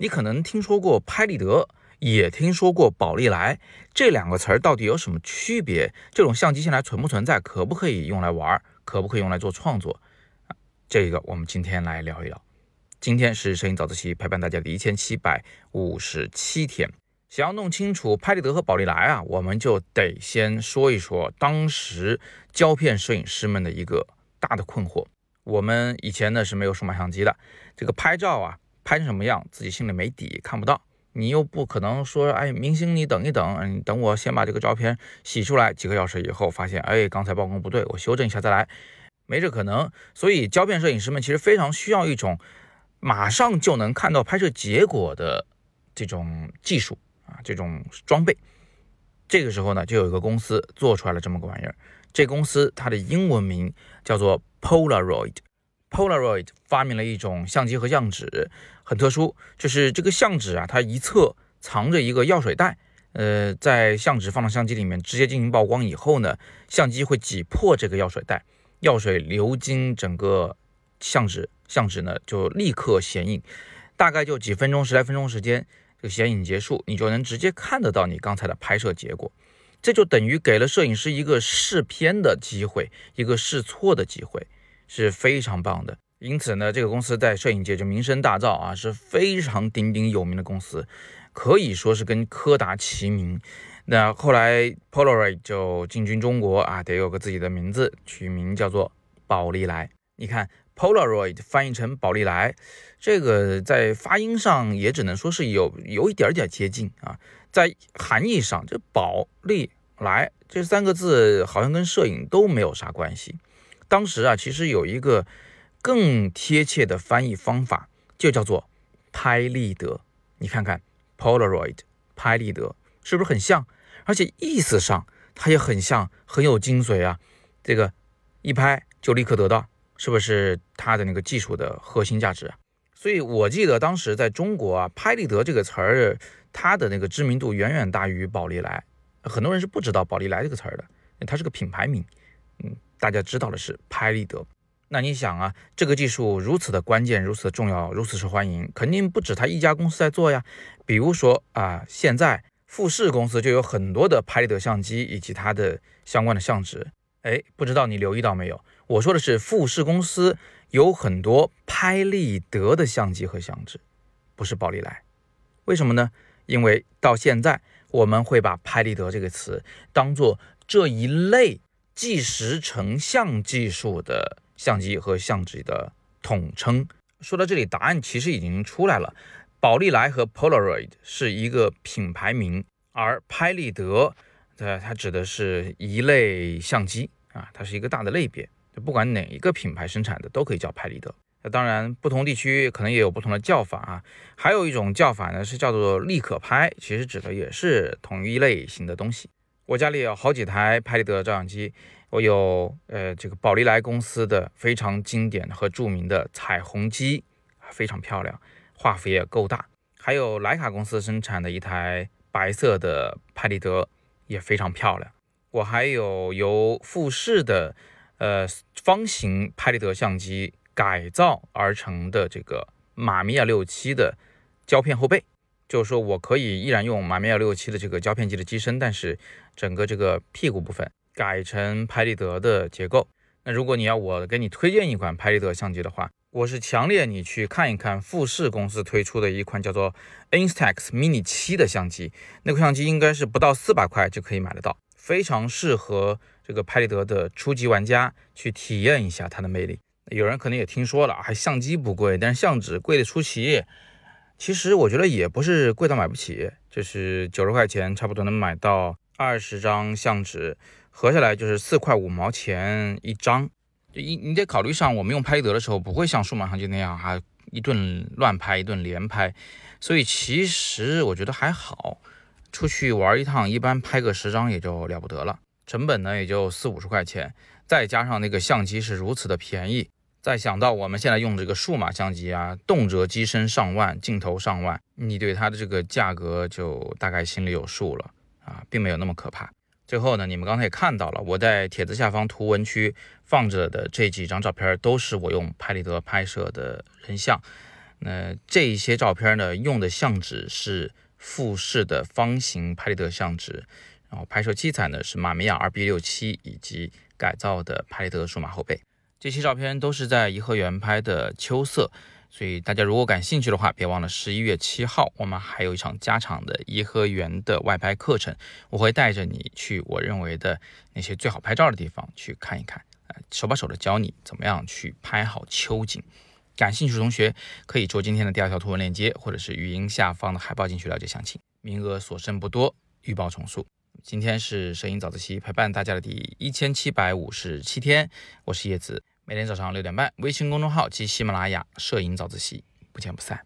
你可能听说过拍立得，也听说过宝丽来，这两个词儿到底有什么区别？这种相机现在存不存在？可不可以用来玩？可不可以用来做创作？啊，这个我们今天来聊一聊。今天是摄影早自习陪伴大家的一千七百五十七天。想要弄清楚拍立得和宝丽来啊，我们就得先说一说当时胶片摄影师们的一个大的困惑。我们以前呢是没有数码相机的，这个拍照啊，拍成什么样自己心里没底，看不到。你又不可能说，哎，明星你等一等，嗯，等我先把这个照片洗出来，几个小时以后发现，哎，刚才曝光不对，我修正一下再来，没这可能。所以胶片摄影师们其实非常需要一种马上就能看到拍摄结果的这种技术。啊，这种装备，这个时候呢，就有一个公司做出来了这么个玩意儿。这公司它的英文名叫做 Polaroid。Polaroid 发明了一种相机和相纸，很特殊，就是这个相纸啊，它一侧藏着一个药水袋。呃，在相纸放到相机里面直接进行曝光以后呢，相机会挤破这个药水袋，药水流经整个相纸，相纸呢就立刻显影，大概就几分钟、十来分钟时间。这个显影结束，你就能直接看得到你刚才的拍摄结果，这就等于给了摄影师一个试片的机会，一个试错的机会，是非常棒的。因此呢，这个公司在摄影界就名声大噪啊，是非常鼎鼎有名的公司，可以说是跟柯达齐名。那后来 Polaroid 就进军中国啊，得有个自己的名字，取名叫做宝丽来。你看。Polaroid 翻译成宝丽来，这个在发音上也只能说是有有一点点接近啊，在含义上，这宝丽来这三个字好像跟摄影都没有啥关系。当时啊，其实有一个更贴切的翻译方法，就叫做拍立得。你看看 Polaroid 拍立得是不是很像？而且意思上它也很像，很有精髓啊。这个一拍就立刻得到。是不是它的那个技术的核心价值？所以我记得当时在中国啊，拍立得这个词儿，它的那个知名度远远大于宝丽来。很多人是不知道宝丽来这个词儿的，它是个品牌名。嗯，大家知道的是拍立得。那你想啊，这个技术如此的关键，如此的重要，如此受欢迎，肯定不止他一家公司在做呀。比如说啊，现在富士公司就有很多的拍立得相机以及它的相关的相纸。哎，不知道你留意到没有？我说的是富士公司有很多拍立得的相机和相纸，不是宝丽来。为什么呢？因为到现在我们会把拍立得这个词当做这一类计时成像技术的相机和相纸的统称。说到这里，答案其实已经出来了。宝丽来和 Polaroid 是一个品牌名，而拍立得，呃，它指的是一类相机啊，它是一个大的类别。不管哪一个品牌生产的都可以叫拍立得。那当然，不同地区可能也有不同的叫法啊。还有一种叫法呢，是叫做立可拍，其实指的也是同一类型的东西。我家里有好几台拍立得照相机，我有呃这个宝丽来公司的非常经典和著名的彩虹机，非常漂亮，画幅也够大。还有徕卡公司生产的一台白色的拍立得，也非常漂亮。我还有由富士的。呃，方形拍立得相机改造而成的这个马米亚六七的胶片后背，就是说我可以依然用马米亚六七的这个胶片机的机身，但是整个这个屁股部分改成拍立得的结构。那如果你要我给你推荐一款拍立得相机的话，我是强烈你去看一看富士公司推出的一款叫做 Instax Mini 七的相机，那款相机应该是不到四百块就可以买得到，非常适合。这个拍立得的初级玩家去体验一下它的魅力。有人可能也听说了，还相机不贵，但是相纸贵的出奇。其实我觉得也不是贵到买不起，就是九十块钱差不多能买到二十张相纸，合下来就是四块五毛钱一张。你你得考虑上，我们用拍立得的时候不会像数码相机那样哈一顿乱拍一顿连拍，所以其实我觉得还好。出去玩一趟，一般拍个十张也就了不得了。成本呢也就四五十块钱，再加上那个相机是如此的便宜，再想到我们现在用这个数码相机啊，动辄机身上万，镜头上万，你对它的这个价格就大概心里有数了啊，并没有那么可怕。最后呢，你们刚才也看到了，我在帖子下方图文区放着的这几张照片，都是我用拍立得拍摄的人像。那这一些照片呢，用的相纸是富士的方形拍立得相纸，然后拍摄器材呢是马米亚 R B 六七以及改造的拍立得数码后背。这些照片都是在颐和园拍的秋色，所以大家如果感兴趣的话，别忘了十一月七号我们还有一场加场的颐和园的外拍课程，我会带着你去我认为的那些最好拍照的地方去看一看，呃，手把手的教你怎么样去拍好秋景。感兴趣的同学可以戳今天的第二条图文链接，或者是语音下方的海报进去了解详情。名额所剩不多，预报重塑。今天是摄影早自习陪伴大家的第一千七百五十七天，我是叶子，每天早上六点半，微信公众号及喜马拉雅摄影早自习，不见不散。